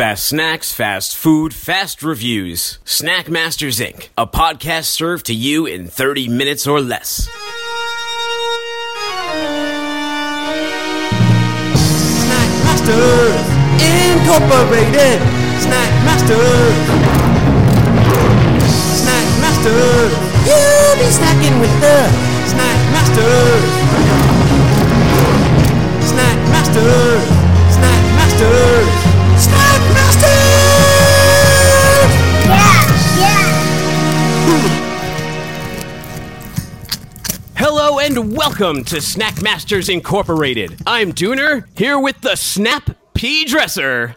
Fast snacks, fast food, fast reviews. Snack Masters Inc., a podcast served to you in 30 minutes or less. Snack Masters Incorporated. Snack Masters. Snack Masters. You'll be snacking with the Snack Masters. Snack Masters. Snack Masters. Hello and welcome to Snack Masters Incorporated. I'm Dooner, here with the Snap P Dresser,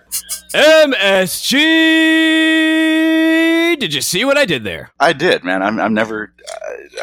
MSG. Did you see what I did there? I did, man. I'm, I'm never.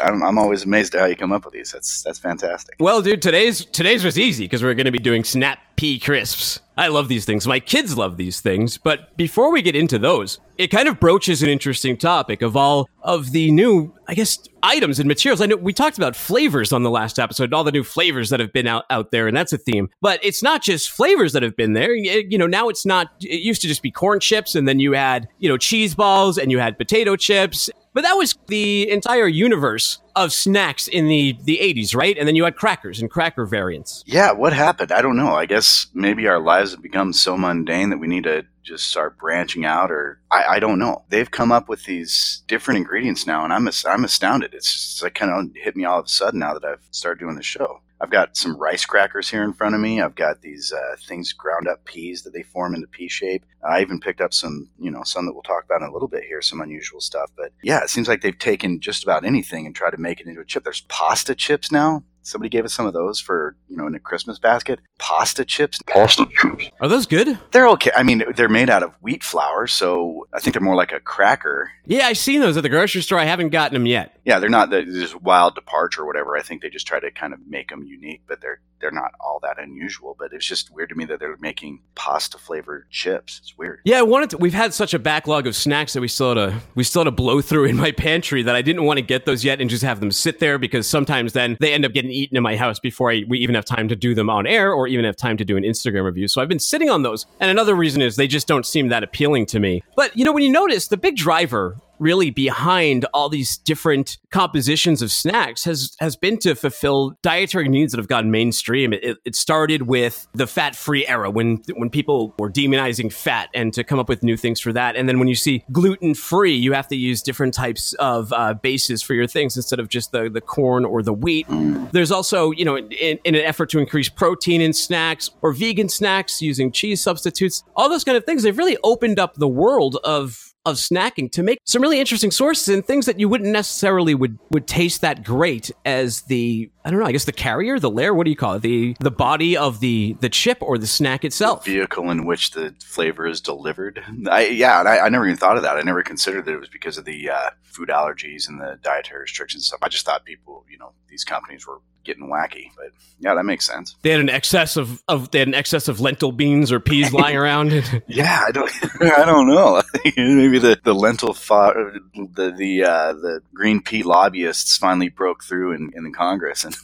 I'm, I'm always amazed at how you come up with these. That's that's fantastic. Well, dude, today's today's was easy because we're going to be doing Snap Crisps. I love these things. My kids love these things. But before we get into those, it kind of broaches an interesting topic of all of the new, I guess, items and materials. I know we talked about flavors on the last episode, all the new flavors that have been out, out there, and that's a theme. But it's not just flavors that have been there. Y- You know, now it's not, it used to just be corn chips, and then you had, you know, cheese balls, and you had potato chips. But that was the entire universe of snacks in the, the 80s, right? And then you had crackers and cracker variants. Yeah, what happened? I don't know. I guess maybe our lives have become so mundane that we need to just start branching out, or I, I don't know. They've come up with these different ingredients now, and I'm I'm astounded. It's just kind of hit me all of a sudden now that I've started doing the show. I've got some rice crackers here in front of me. I've got these uh, things ground up peas that they form into pea shape. I even picked up some, you know, some that we'll talk about in a little bit here, some unusual stuff. But yeah, it seems like they've taken just about anything and tried to make it into a chip. There's pasta chips now. Somebody gave us some of those for, you know, in a Christmas basket. Pasta chips. Pasta chips. Are those good? They're okay. I mean, they're made out of wheat flour, so I think they're more like a cracker. Yeah, I've seen those at the grocery store. I haven't gotten them yet. Yeah, they're not the, this wild departure or whatever. I think they just try to kind of make them unique, but they're they're not all that unusual. But it's just weird to me that they're making pasta flavored chips. It's weird. Yeah, I wanted to. We've had such a backlog of snacks that we still had to we still had blow through in my pantry that I didn't want to get those yet and just have them sit there because sometimes then they end up getting eaten in my house before I, we even have time to do them on air or even have time to do an Instagram review. So I've been sitting on those. And another reason is they just don't seem that appealing to me. But you know, when you notice the big driver really behind all these different compositions of snacks has has been to fulfill dietary needs that have gone mainstream. It, it started with the fat free era when when people were demonizing fat and to come up with new things for that. And then when you see gluten free, you have to use different types of uh, bases for your things instead of just the the corn or the wheat. There's also you know in, in an effort to increase protein in snacks or vegan snacks using cheese substitutes, all those kind of things. They've really opened up the world of of snacking to make some really interesting sources and things that you wouldn't necessarily would would taste that great as the I don't know I guess the carrier the layer what do you call it the the body of the the chip or the snack itself Vehicle in which the flavor is delivered. I, yeah, and I, I never even thought of that. I never considered that it was because of the uh, food allergies and the dietary restrictions stuff. I just thought people, you know, these companies were getting wacky. But yeah, that makes sense. they had an excess of, of they had an excess of lentil beans or peas lying around Yeah, I don't, I don't know. Maybe the the lentil, fo- the the uh, the green pea lobbyists finally broke through in, in Congress, and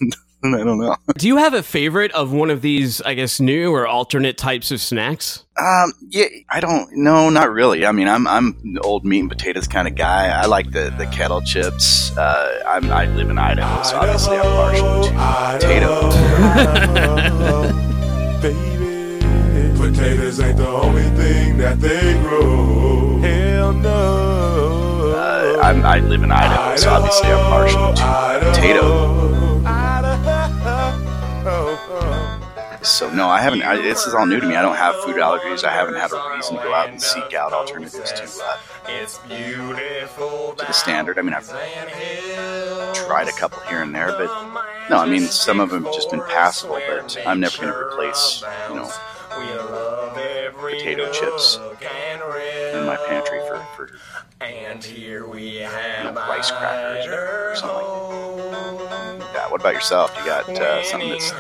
I don't know. do you have a favorite of one of these I guess new or alternate types of snacks Um, yeah, I don't. No, not really. I mean, I'm I'm an old meat and potatoes kind of guy. I like the the kettle chips. Uh, I'm, I live in Idaho, so obviously I'm partial to potato. Baby, potatoes ain't the only thing that they grow. Hell no. Uh, I'm, I live in Idaho, so obviously I'm partial to potato. So no, I haven't. I, this is all new to me. I don't have food allergies. I haven't had a reason to go out and seek out alternatives to uh, to the standard. I mean, I've tried a couple here and there, but no, I mean some of them have just been passable. But I'm never going to replace, you know, potato chips in my pantry for for And here we have rice crackers or, or something like that. What about yourself? You got uh, something that's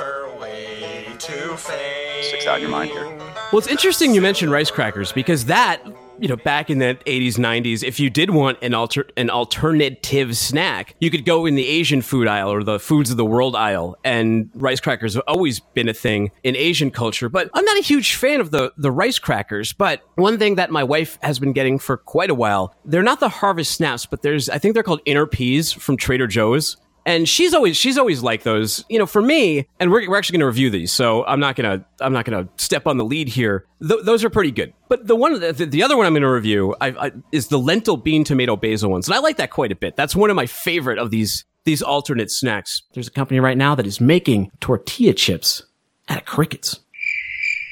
sticks out in your mind here? Well, it's interesting you mentioned rice crackers because that you know, back in the 80s, 90s, if you did want an alter an alternative snack, you could go in the Asian food aisle or the foods of the world aisle, and rice crackers have always been a thing in Asian culture. But I'm not a huge fan of the the rice crackers. But one thing that my wife has been getting for quite a while, they're not the Harvest Snaps, but there's I think they're called Inner Peas from Trader Joe's and she's always she's always like those you know for me and we're, we're actually going to review these so i'm not going to i'm not going to step on the lead here. Th- those are pretty good. But the one the, the other one i'm going to review I, I, is the lentil bean tomato basil ones and i like that quite a bit. That's one of my favorite of these these alternate snacks. There's a company right now that is making tortilla chips out of crickets.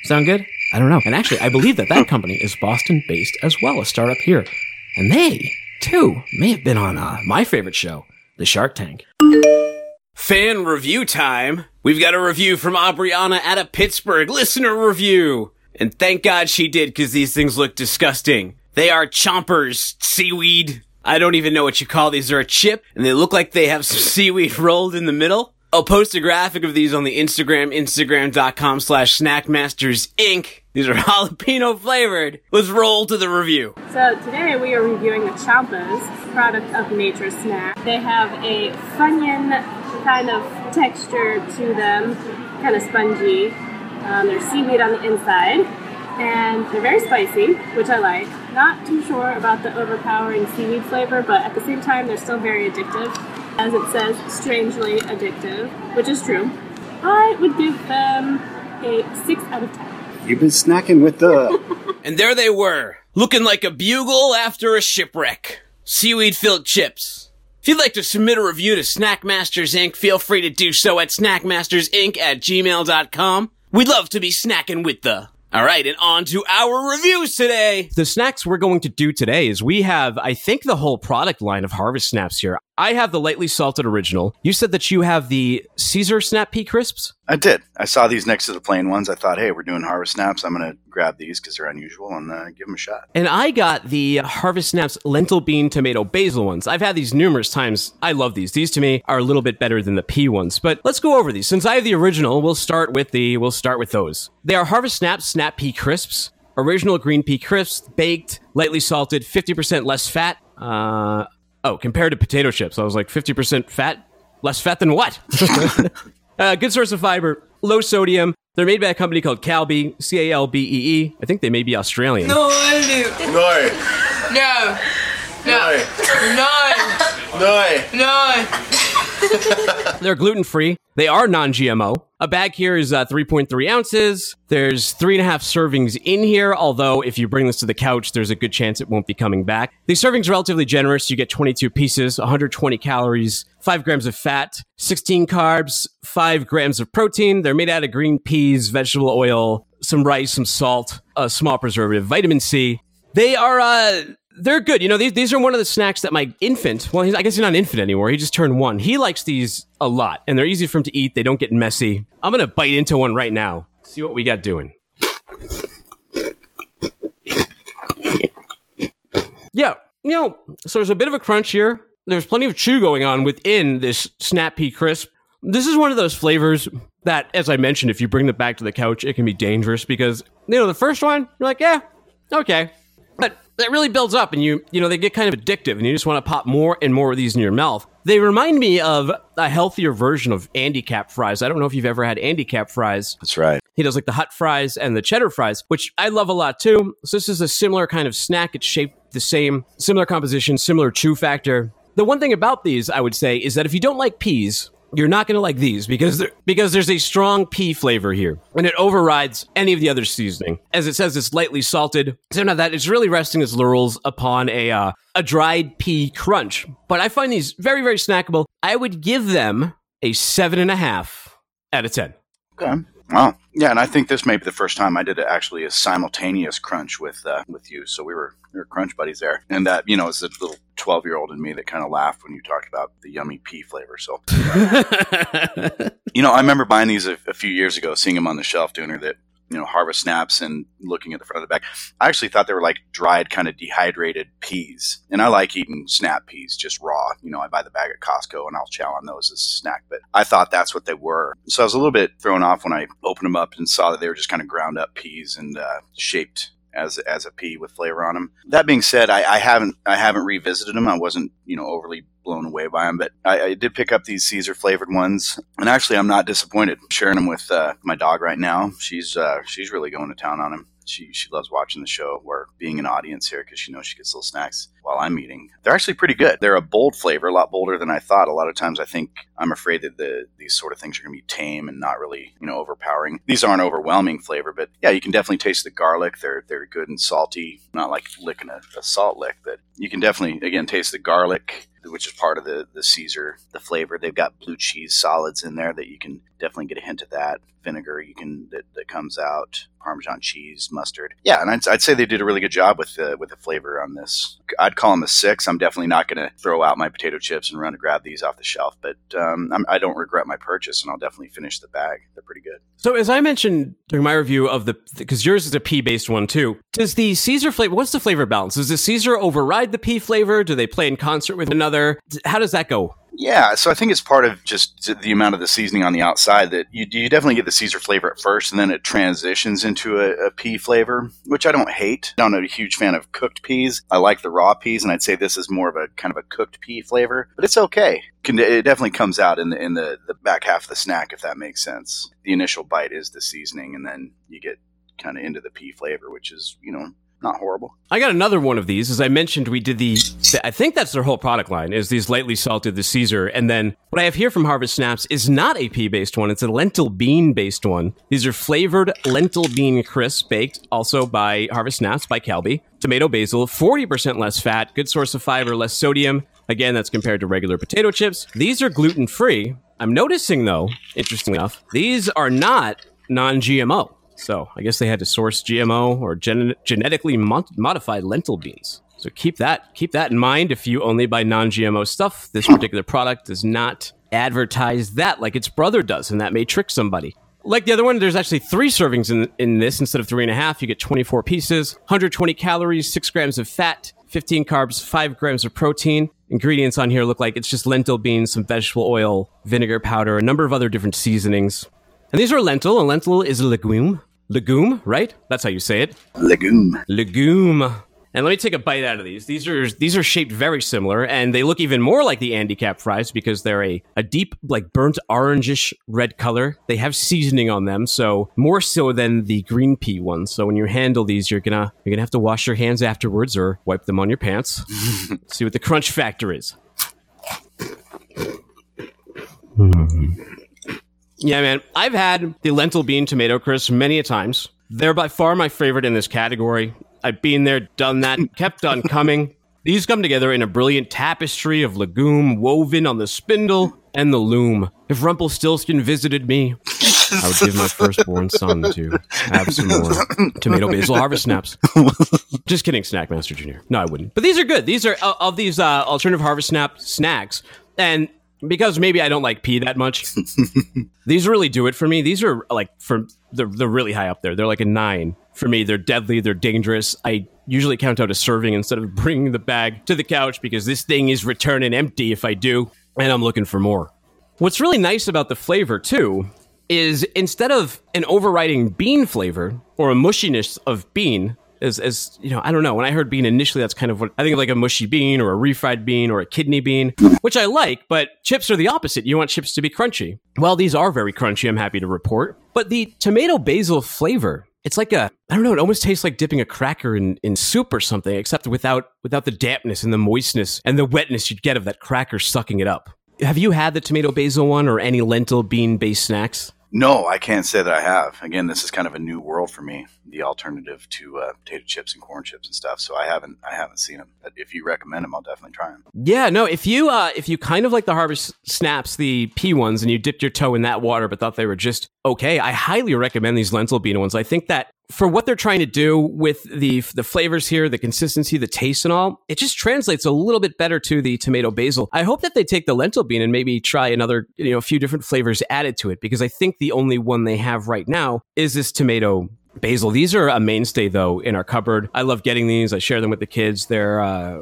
Sound good? I don't know. And actually i believe that that company is boston based as well a startup here. And they too may have been on uh, my favorite show the Shark Tank. Fan review time. We've got a review from Aubriana at a Pittsburgh listener review. And thank God she did because these things look disgusting. They are Chomperz, seaweed. I don't even know what you call these. They're a chip and they look like they have some seaweed rolled in the middle. I'll post a graphic of these on the Instagram, instagram.com slash snackmasters inc. These are jalapeno flavored. Let's roll to the review. So today we are reviewing the Chomperz, product of Nature Snack. They have a Funyun kind of texture to them, kind of spongy. Um, there's seaweed on the inside, and they're very spicy, which I like. Not too sure about the overpowering seaweed flavor, but at the same time, they're still very addictive. As it says, strangely addictive, which is true. I would give them a 6 out of 10. You've been snacking with the. And there they were, looking like a bugle after a shipwreck. Seaweed filled chips. If you'd like to submit a review to Snackmasters Inc., feel free to do so at snackmastersinc at gmail.com. We'd love to be snacking with the. All right, and on to our reviews today. The snacks we're going to do today is we have, I think, the whole product line of Harvest Snaps here. I have the lightly salted original. You said that you have the Caesar Snap Pea Crisps. I did. I saw these next to the plain ones. I thought, hey, we're doing harvest snaps. I'm going to grab these because they're unusual and uh, give them a shot. And I got the Harvest Snaps lentil bean tomato basil ones. I've had these numerous times. I love these. These to me are a little bit better than the pea ones. But let's go over these. Since I have the original, we'll start with the we'll start with those. They are Harvest Snaps Snap Pea Crisps. Original green pea crisps, baked, lightly salted, 50% less fat. Uh, oh, compared to potato chips. I was like 50% fat? Less fat than what? uh, good source of fiber, low sodium. They're made by a company called Calbee, C A L B E E. I think they may be Australian. No, no, No, no, no, no. no, no. They're gluten free. They are non GMO. A bag here is uh, 3.3 ounces. There's three and a half servings in here, although if you bring this to the couch, there's a good chance it won't be coming back. The serving's are relatively generous. You get 22 pieces, 120 calories, 5 grams of fat, 16 carbs, 5 grams of protein. They're made out of green peas, vegetable oil, some rice, some salt, a small preservative, vitamin C. They are, uh, they're good. You know, these, these are one of the snacks that my infant, well, I guess he's not an infant anymore. He just turned one. He likes these a lot, and they're easy for him to eat. They don't get messy. I'm to bite into one right now. See what we got doing. Yeah, you know, so there's a bit of a crunch here. There's plenty of chew going on within this snap pea crisp. This is one of those flavors that, as I mentioned, if you bring it back to the couch, it can be dangerous because, you know, the first one, you're like, yeah, okay. It really builds up and you, you know, they get kind of addictive and you just want to pop more and more of these in your mouth. They remind me of a healthier version of Andy Capp fries. I don't know if you've ever had Andy Capp fries. That's right. He does like the hot fries and the cheddar fries, which I love a lot too. So this is a similar kind of snack. It's shaped the same, similar composition, similar chew factor. The one thing about these, I would say, is that if you don't like peas, you're not going to like these because because there's a strong pea flavor here, and it overrides any of the other seasoning. As it says, it's lightly salted. So now that it's really resting its laurels upon a uh, a dried pea crunch. But I find these very very snackable. I would give them a seven and a half out of ten. Okay. Wow. Yeah, and I think this may be the first time I did actually a simultaneous crunch with uh, with you. So we were we were crunch buddies there, and that you know it's the little twelve year old in me that kind of laughed when you talked about the yummy pea flavor. So you know, I remember buying these a, a few years ago, seeing them on the shelf, doing her that you know harvest snaps and looking at the front of the bag. I actually thought they were like dried, kind of dehydrated peas, and I like eating snap peas just raw. You know, I buy the bag at Costco and I'll chow on those as a snack. But I thought that's what they were, so I was a little bit thrown off when I opened them up and saw that they were just kind of ground up peas and uh, shaped as as a pea with flavor on them. That being said, I, I haven't I haven't revisited them. I wasn't you know overly blown away by them, but I, I did pick up these Caesar flavored ones, and actually I'm not disappointed. I'm sharing them with uh, my dog right now. She's uh, she's really going to town on them. She she loves watching the show or being an audience here because she knows she gets little snacks while I'm eating. They're actually pretty good. They're a bold flavor, a lot bolder than I thought. A lot of times I think I'm afraid that the these sort of things are going to be tame and not really you know overpowering. These aren't overwhelming flavor, but yeah, you can definitely taste the garlic. They're they're good and salty, not like licking a, a salt lick, but you can definitely again taste the garlic which is part of the the Caesar, the flavor. They've got blue cheese solids in there that you can definitely get a hint of that. Vinegar you can that, that comes out. Parmesan cheese, mustard. Yeah, and I'd, I'd say they did a really good job with the with the flavor on this. I'd call them a six. I'm definitely not going to throw out my potato chips and run to grab these off the shelf, but um, I do not regret my purchase, and I'll definitely finish the bag. They're pretty good. So, as I mentioned during my review of the, because yours is a pea based one too, does the Caesar flavor? What's the flavor balance? Does the Caesar override the pea flavor? Do they play in concert with another? How does that go? Yeah, so I think it's part of just the amount of the seasoning on the outside that you, you definitely get the Caesar flavor at first, and then it transitions into a, a, pea flavor, which I don't hate. I'm not a huge fan of cooked peas. I like the raw peas, and I'd say this is more of a kind of a cooked pea flavor, but it's okay. It definitely comes out in the in the, the back half of the snack, if that makes sense. The initial bite is the seasoning, and then you get kind of into the pea flavor, which is you know not horrible. I got another one of these. As I mentioned, we did the, I think that's their whole product line is these lightly salted, the Caesar. And then what I have here from Harvest Snaps is not a pea based one. It's a lentil bean based one. These are flavored lentil bean crisps baked also by Harvest Snaps by Calbee. Tomato basil, 40% less fat, good source of fiber, less sodium. Again, that's compared to regular potato chips. These are gluten free. I'm noticing though, interestingly enough, these are not non GMO. So I guess they had to source GMO or gen- genetically modified lentil beans. So keep that keep that in mind if you only buy non-GMO stuff. This particular product does not advertise that like its brother does, and that may trick somebody. Like the other one, there's actually three servings in, in this instead of three and a half. You get 24 pieces, 120 calories, six grams of fat, 15 carbs, five grams of protein. Ingredients on here look like it's just lentil beans, some vegetable oil, vinegar powder, a number of other different seasonings. And these are lentil. A lentil is a legume. Legume, right? That's how you say it. Legume. Legume. And let me take a bite out of these. These are these are shaped very similar, and they look even more like the Andy Capp fries because they're a, a deep, like burnt orangish red color. They have seasoning on them, so more so than the green pea ones. So when you handle these, you're gonna you're gonna have to wash your hands afterwards or wipe them on your pants. See what the crunch factor is. Mm-hmm. Yeah, man. I've had the lentil bean tomato crisp many a times. They're by far my favorite in this category. I've been there, done that, kept on coming. These come together in a brilliant tapestry of legume woven on the spindle and the loom. If Rumpelstiltskin visited me, I would give my firstborn son to have some more tomato basil harvest snaps. Just kidding, Snackmaster Jr. No, I wouldn't. But these are good. These are uh, of these uh, alternative harvest snap snacks, and because maybe I don't like pea that much. these really do it for me. These are like for they're, they're really high up there. They're like a nine for me. They're deadly. They're dangerous. I usually count out a serving instead of bringing the bag to the couch because this thing is returning empty if I do, and I'm looking for more. What's really nice about the flavor too is instead of an overriding bean flavor or a mushiness of bean, as, as you know, I don't know. When I heard bean initially, that's kind of what I think of like a mushy bean or a refried bean or a kidney bean, which I like, but chips are the opposite. You want chips to be crunchy. Well, these are very crunchy, I'm happy to report. But the tomato basil flavor, it's like a I don't know, it almost tastes like dipping a cracker in, in soup or something, except without without the dampness and the moistness and the wetness you'd get of that cracker sucking it up. Have you had the tomato basil one or any lentil bean based snacks? No, I can't say that I have. Again, this is kind of a new world for me, the alternative to uh, potato chips and corn chips and stuff. So I haven't, I haven't seen them. But if you recommend them, I'll definitely try them. Yeah, no. If you, uh, if you kind of like the Harvest Snaps, the pea ones, and you dipped your toe in that water, but thought they were just okay, I highly recommend these lentil bean ones. I think that for what they're trying to do with the the flavors here, the consistency, the taste, and all, it just translates a little bit better to the tomato basil. I hope that they take the lentil bean and maybe try another, you know, a few different flavors added to it because I think the only one they have right now is this tomato basil. These are a mainstay though in our cupboard. I love getting these. I share them with the kids. They're uh,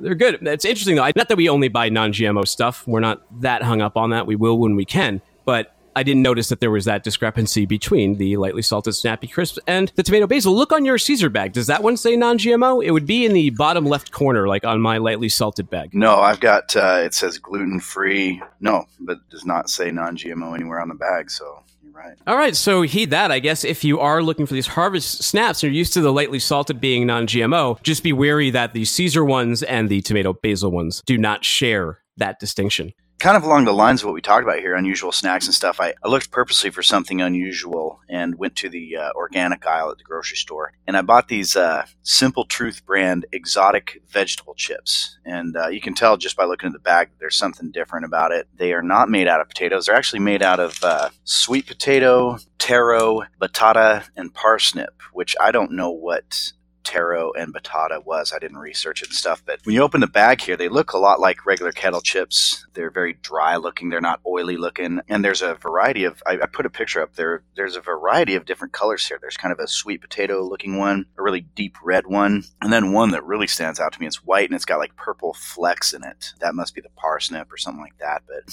they're good. It's interesting though. Not that we only buy non-GMO stuff. We're not that hung up on that. We will when we can, but I didn't notice that there was that discrepancy between the lightly salted Snap Pea Crisp and the tomato basil. Look on your Caesar bag. Does that one say non-GMO? It would be in the bottom left corner, like on my lightly salted bag. No, I've got uh, it says gluten free. No, but it does not say non GMO anywhere on the bag. So you're right. All right, so heed that. I guess if you are looking for these harvest snaps, and you're used to the lightly salted being non-GMO. Just be wary that the Caesar ones and the tomato basil ones do not share that distinction. Kind of along the lines of what we talked about here, unusual snacks and stuff. I, I looked purposely for something unusual and went to the uh, organic aisle at the grocery store, and I bought these uh, Simple Truth brand exotic vegetable chips. And uh, you can tell just by looking at the bag that there's something different about it. They are not made out of potatoes; they're actually made out of uh, sweet potato, taro, batata, and parsnip. Which I don't know what taro and batata was. I didn't research it and stuff, but when you open the bag here, they look a lot like regular kettle chips. They're very dry looking. They're not oily looking, and there's a variety of. I, I put a picture up there. There's a variety of different colors here. There's kind of a sweet potato looking one, a really deep red one, and then one that really stands out to me. It's white and it's got like purple flecks in it. That must be the parsnip or something like that, but.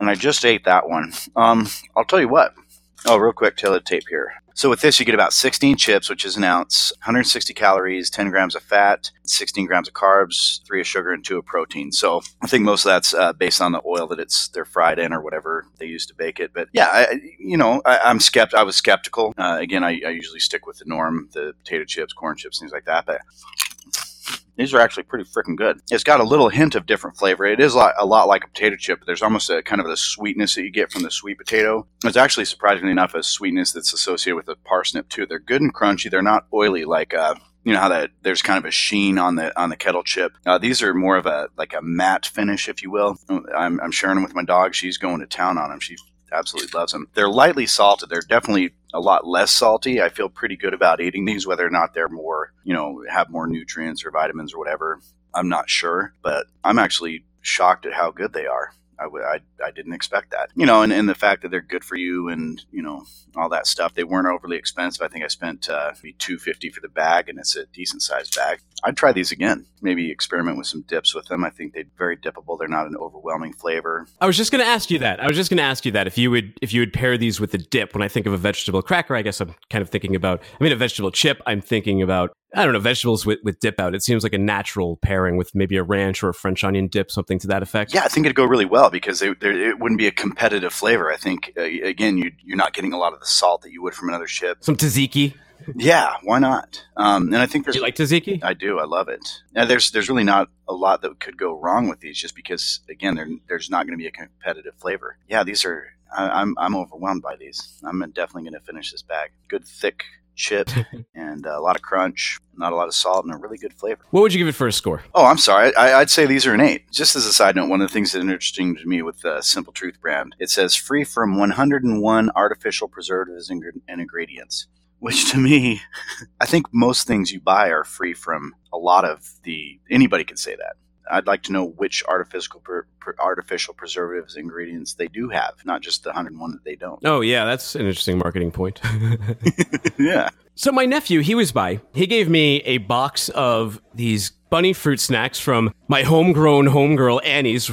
And I just ate that one. Um, I'll tell you what. Oh, real quick, tale of tape here. So with this, you get about 16 chips, which is an ounce, 160 calories, 10 grams of fat, 16 grams of carbs, three of sugar, and two of protein. So I think most of that's uh, based on the oil that it's they're fried in or whatever they use to bake it. But yeah, I, you know, I, I'm skept. I was skeptical. Uh, again, I, I usually stick with the norm: the potato chips, corn chips, things like that. But these are actually pretty freaking good. It's got a little hint of different flavor. It is a lot, a lot like a potato chip, but there's almost a kind of a sweetness that you get from the sweet potato. It's actually surprisingly enough a sweetness that's associated with the parsnip too. They're good and crunchy. They're not oily like uh, you know how that there's kind of a sheen on the on the kettle chip. Uh, these are more of a like a matte finish, if you will. I'm, I'm sharing them with my dog. She's going to town on them. She absolutely loves them. They're lightly salted. They're definitely a lot less salty. I feel pretty good about eating these, whether or not they're more, you know, have more nutrients or vitamins or whatever. I'm not sure, but I'm actually shocked at how good they are. I, w- I, I didn't expect that. You know, and, and the fact that they're good for you and, you know, all that stuff. They weren't overly expensive. I think I spent uh, maybe 250 for the bag and it's a decent sized bag. I'd try these again. Maybe experiment with some dips with them. I think they're very dippable. They're not an overwhelming flavor. I was just going to ask you that. I was just going to ask you that if you would if you would pair these with a dip. When I think of a vegetable cracker, I guess I'm kind of thinking about. I mean, a vegetable chip. I'm thinking about. I don't know vegetables with, with dip out. It seems like a natural pairing with maybe a ranch or a French onion dip, something to that effect. Yeah, I think it'd go really well because they, they, it wouldn't be a competitive flavor. I think uh, again, you you're not getting a lot of the salt that you would from another chip. Some tzatziki. Yeah, why not? Um, and I think Do you like tzatziki? I do. I love it. And there's there's really not a lot that could go wrong with these, just because again, there's not going to be a competitive flavor. Yeah, these are. I, I'm I'm overwhelmed by these. I'm definitely going to finish this bag. Good thick chip and a lot of crunch, not a lot of salt, and a really good flavor. What would you give it for a score? Oh, I'm sorry. I, I'd say these are an eight. Just as a side note, one of the things that interesting to me with the Simple Truth brand, it says free from 101 artificial preservatives and ingredients. Which to me, I think most things you buy are free from a lot of the. Anybody can say that. I'd like to know which artificial per, per, artificial preservatives ingredients they do have, not just the 101 that they don't. Oh yeah, that's an interesting marketing point. yeah. So my nephew, he was by. He gave me a box of these bunny fruit snacks from my homegrown homegirl Annie's.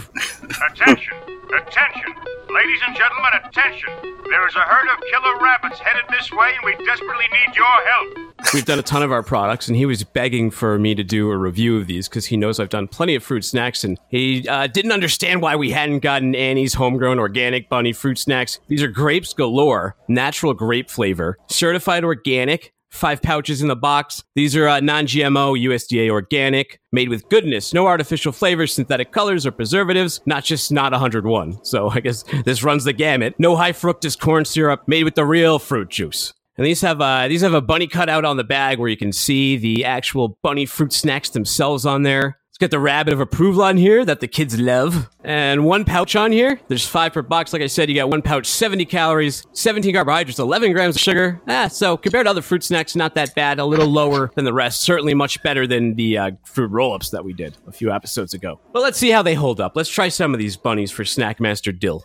Attention! Attention! Ladies and gentlemen, attention! There is a herd of killer rabbits headed this way, and we desperately need your help. We've done a ton of our products, and he was begging for me to do a review of these because he knows I've done plenty of fruit snacks, and he uh, didn't understand why we hadn't gotten Annie's homegrown organic bunny fruit snacks. These are grapes galore, natural grape flavor, certified organic. Five pouches in the box. These are uh, non GMO, USDA organic, made with goodness, no artificial flavors, synthetic colors, or preservatives, not just not 101. So I guess this runs the gamut. No high fructose corn syrup, made with the real fruit juice. And these have uh, these have a bunny cutout on the bag where you can see the actual bunny fruit snacks themselves on there. Got the rabbit of approval on here that the kids love, and one pouch on here. There's five per box. Like I said, you got one pouch, 70 calories, 17 carbohydrates, 11 grams of sugar. Ah, so compared to other fruit snacks, not that bad. A little lower than the rest. Certainly much better than the uh, fruit roll-ups that we did a few episodes ago. But let's see how they hold up. Let's try some of these bunnies for Snackmaster Dill.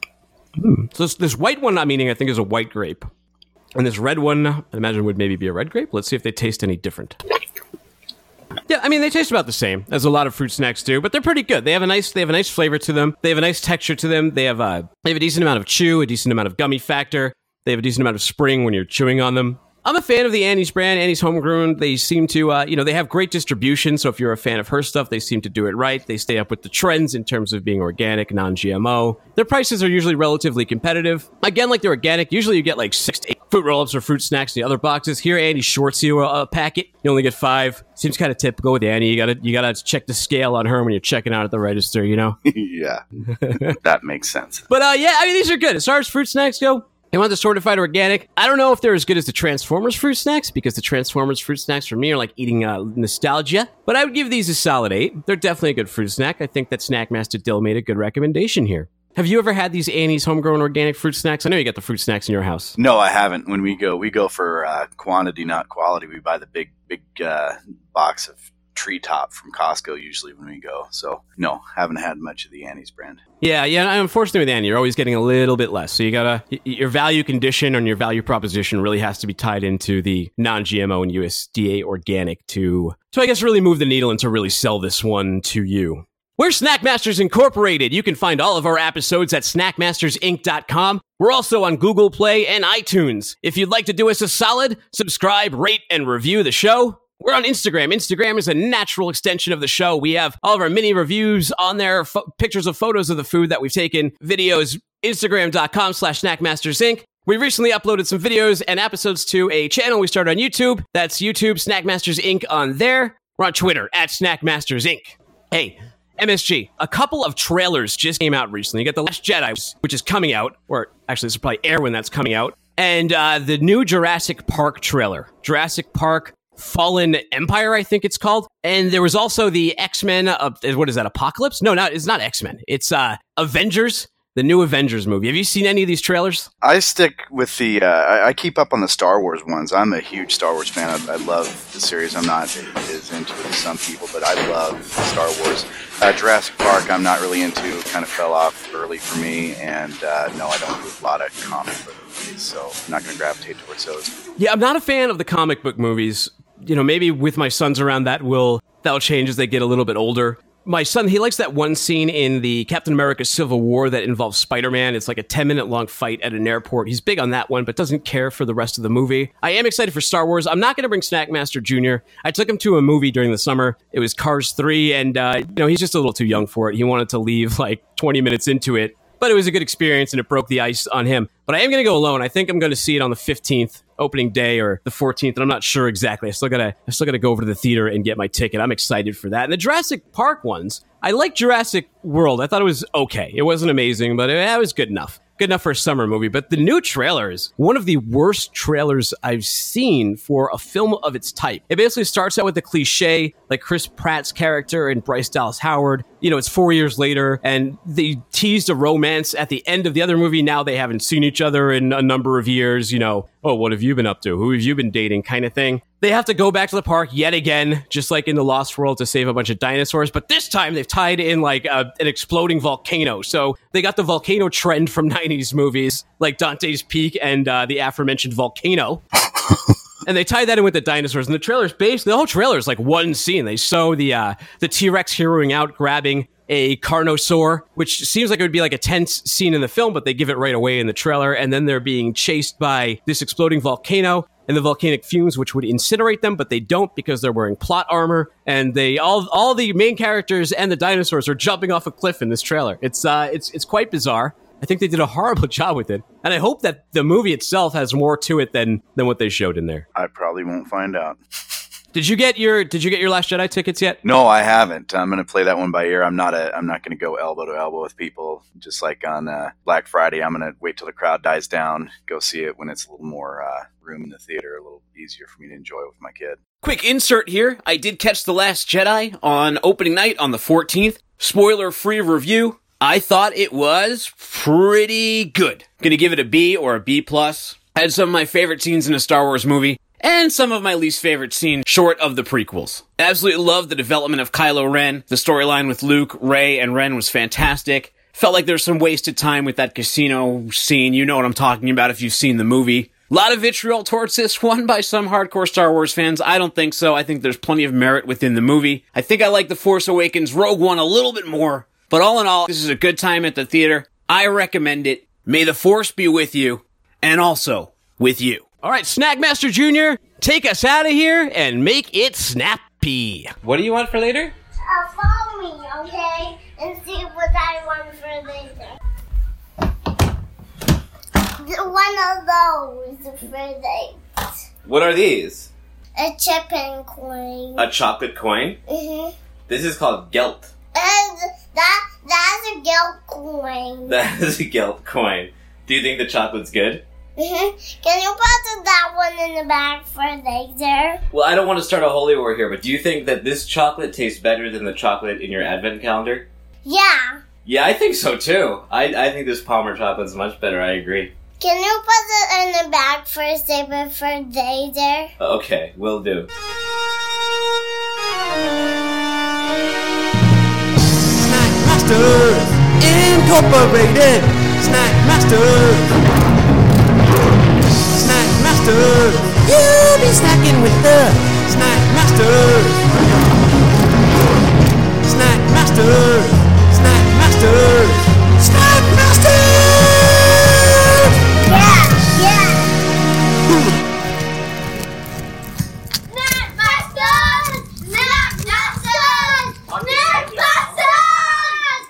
So this, this white one I'm eating, I think, is a white grape. And this red one, I imagine would maybe be a red grape. Let's see if they taste any different. Yeah, I mean they taste about the same as a lot of fruit snacks do, but they're pretty good. They have a nice they have a nice flavor to them. They have a nice texture to them. They have a they have a decent amount of chew, a decent amount of gummy factor. They have a decent amount of spring when you're chewing on them. I'm a fan of the Annie's brand. Annie's homegrown. They seem to, uh, you know, they have great distribution. So if you're a fan of her stuff, they seem to do it right. They stay up with the trends in terms of being organic, non-GMO. Their prices are usually relatively competitive. Again, like they're organic. Usually you get like six to fruit roll-ups or fruit snacks in the other boxes. Here, Annie shorts you a, a packet. You only get five. Seems kind of typical with Annie. You gotta you gotta check the scale on her when you're checking out at the register. You know. yeah, that makes sense. But uh, yeah, I mean these are good as far as fruit snacks go. They want the certified organic. I don't know if they're as good as the Transformers fruit snacks because the Transformers fruit snacks for me are like eating uh, nostalgia. But I would give these a solid eight. They're definitely a good fruit snack. I think that Snackmaster Dill made a good recommendation here. Have you ever had these Annie's homegrown organic fruit snacks? I know you got the fruit snacks in your house. No, I haven't. When we go, we go for uh, quantity, not quality. We buy the big, big uh, box of Tree Top from Costco usually when we go. So no, haven't had much of the Annie's brand. Yeah, yeah. and Unfortunately, with Annie, you're always getting a little bit less. So you gotta your value condition and your value proposition really has to be tied into the non-GMO and USDA organic to to I guess really move the needle and to really sell this one to you. We're Snackmasters Incorporated. You can find all of our episodes at snackmastersinc.com. We're also on Google Play and iTunes. If you'd like to do us a solid, subscribe, rate, and review the show. We're on Instagram. Instagram is a natural extension of the show. We have all of our mini reviews on there, fo- pictures of photos of the food that we've taken, videos, instagram.com slash snackmastersinc. We recently uploaded some videos and episodes to a channel we started on YouTube. That's YouTube Snackmasters Inc. on there. We're on Twitter at Snackmasters Inc. Hey, MSG, a couple of trailers just came out recently. You got The Last Jedi, which is coming out, or actually, this will probably air when that's coming out, and uh, the new Jurassic Park trailer. Jurassic Park Fallen Empire, I think it's called. And there was also the X Men. Uh, what is that? Apocalypse? No, no, it's not X Men. It's uh, Avengers, the new Avengers movie. Have you seen any of these trailers? I stick with the. Uh, I, I keep up on the Star Wars ones. I'm a huge Star Wars fan. I, I love the series. I'm not as into it as some people, but I love Star Wars. Uh, Jurassic Park, I'm not really into. Kind of fell off early for me, and uh, no, I don't do a lot of comic book movies, so I'm not going to gravitate towards those. Yeah, I'm not a fan of the comic book movies. You know, maybe with my sons around, that will that'll change as they get a little bit older. My son, he likes that one scene in the Captain America Civil War that involves Spider Man. It's like a 10 minute long fight at an airport. He's big on that one, but doesn't care for the rest of the movie. I am excited for Star Wars. I'm not going to bring Snackmaster Jr. I took him to a movie during the summer. It was Cars 3, and, uh, you know, he's just a little too young for it. He wanted to leave like 20 minutes into it, but it was a good experience and it broke the ice on him. But I am going to go alone. I think I'm going to see it on the 15th opening day or the 14th and i'm not sure exactly. I still gotta i still gotta go over to the theater and get my ticket. I'm excited for that. And the jurassic park ones i like jurassic world. I thought it was okay. It wasn't amazing but it, it was good enough good enough for a summer movie but the new trailer is one of the worst trailers i've seen for a film of its type. It basically starts out with the cliche like chris pratt's character and bryce dallas howard. You know it's four years later and they teased a romance at the end of the other movie. Now they haven't seen each other in a number of years you know oh what have you been up to who have you been dating kind of thing they have to go back to the park yet again, just like in the Lost World, to save a bunch of dinosaurs. But this time they've tied in like a, an exploding volcano. So they got the volcano trend from 90s movies, like Dante's Peak and uh, the aforementioned volcano. and they tie that in with the dinosaurs. And the trailer's basically the whole trailer is like one scene. They show the uh, the T Rex heroing out, grabbing a carnosaur, which seems like it would be like a tense scene in the film, but they give it right away in the trailer. And then they're being chased by this exploding volcano and the volcanic fumes, which would incinerate them, but they don't because they're wearing plot armor. And they all all the main characters and the dinosaurs are jumping off a cliff in this trailer. It's uh it's it's quite bizarre. I think they did a horrible job with it, and I hope that the movie itself has more to it than than what they showed in there. I probably won't find out. Did you get your Did you get your Last Jedi tickets yet? No, I haven't. I'm going to play that one by ear. I'm not a. I'm not going to go elbow to elbow with people. Just like on uh, Black Friday, I'm going to wait till the crowd dies down, go see it when it's a little more uh, room in the theater, a little easier for me to enjoy with my kid. Quick insert here. I did catch The Last Jedi on opening night on the 14th. Spoiler free review. I thought it was pretty good. Gonna give it a B or a B plus. Had some of my favorite scenes in a Star Wars movie. And some of my least favorite scenes short of the prequels. Absolutely loved the development of Kylo Ren. The storyline with Luke, Rey, and Ren was fantastic. Felt like there's some wasted time with that casino scene. You know what I'm talking about if you've seen the movie. A lot of vitriol towards this one by some hardcore Star Wars fans. I don't think so. I think there's plenty of merit within the movie. I think I like The Force Awakens Rogue One a little bit more. But all in all, this is a good time at the theater. I recommend it. May the Force be with you, and also with you. All right, Snackmaster Jr., take us out of here and make it snappy. What do you want for later? Uh, follow me, okay? And see what I want for later. One of those for later. What are these? A chipping coin. A chocolate coin? hmm This is called Gelt. And that that's a gilt coin. That is a Gelt coin. Do you think the chocolate's good? Hmm Can you put that one in the bag for later? Well, I don't want to start a holy war here, but do you think that this chocolate tastes better than the chocolate in your advent calendar? Yeah. Yeah, I think so too. I, I think this Palmer chocolate's much better. I agree. Can you put it in the bag for save it for later? Okay, will do. Snack Masters Incorporated. Snack Masters. You'll be snacking with the Snack Masters. Snack Masters. Snack Masters.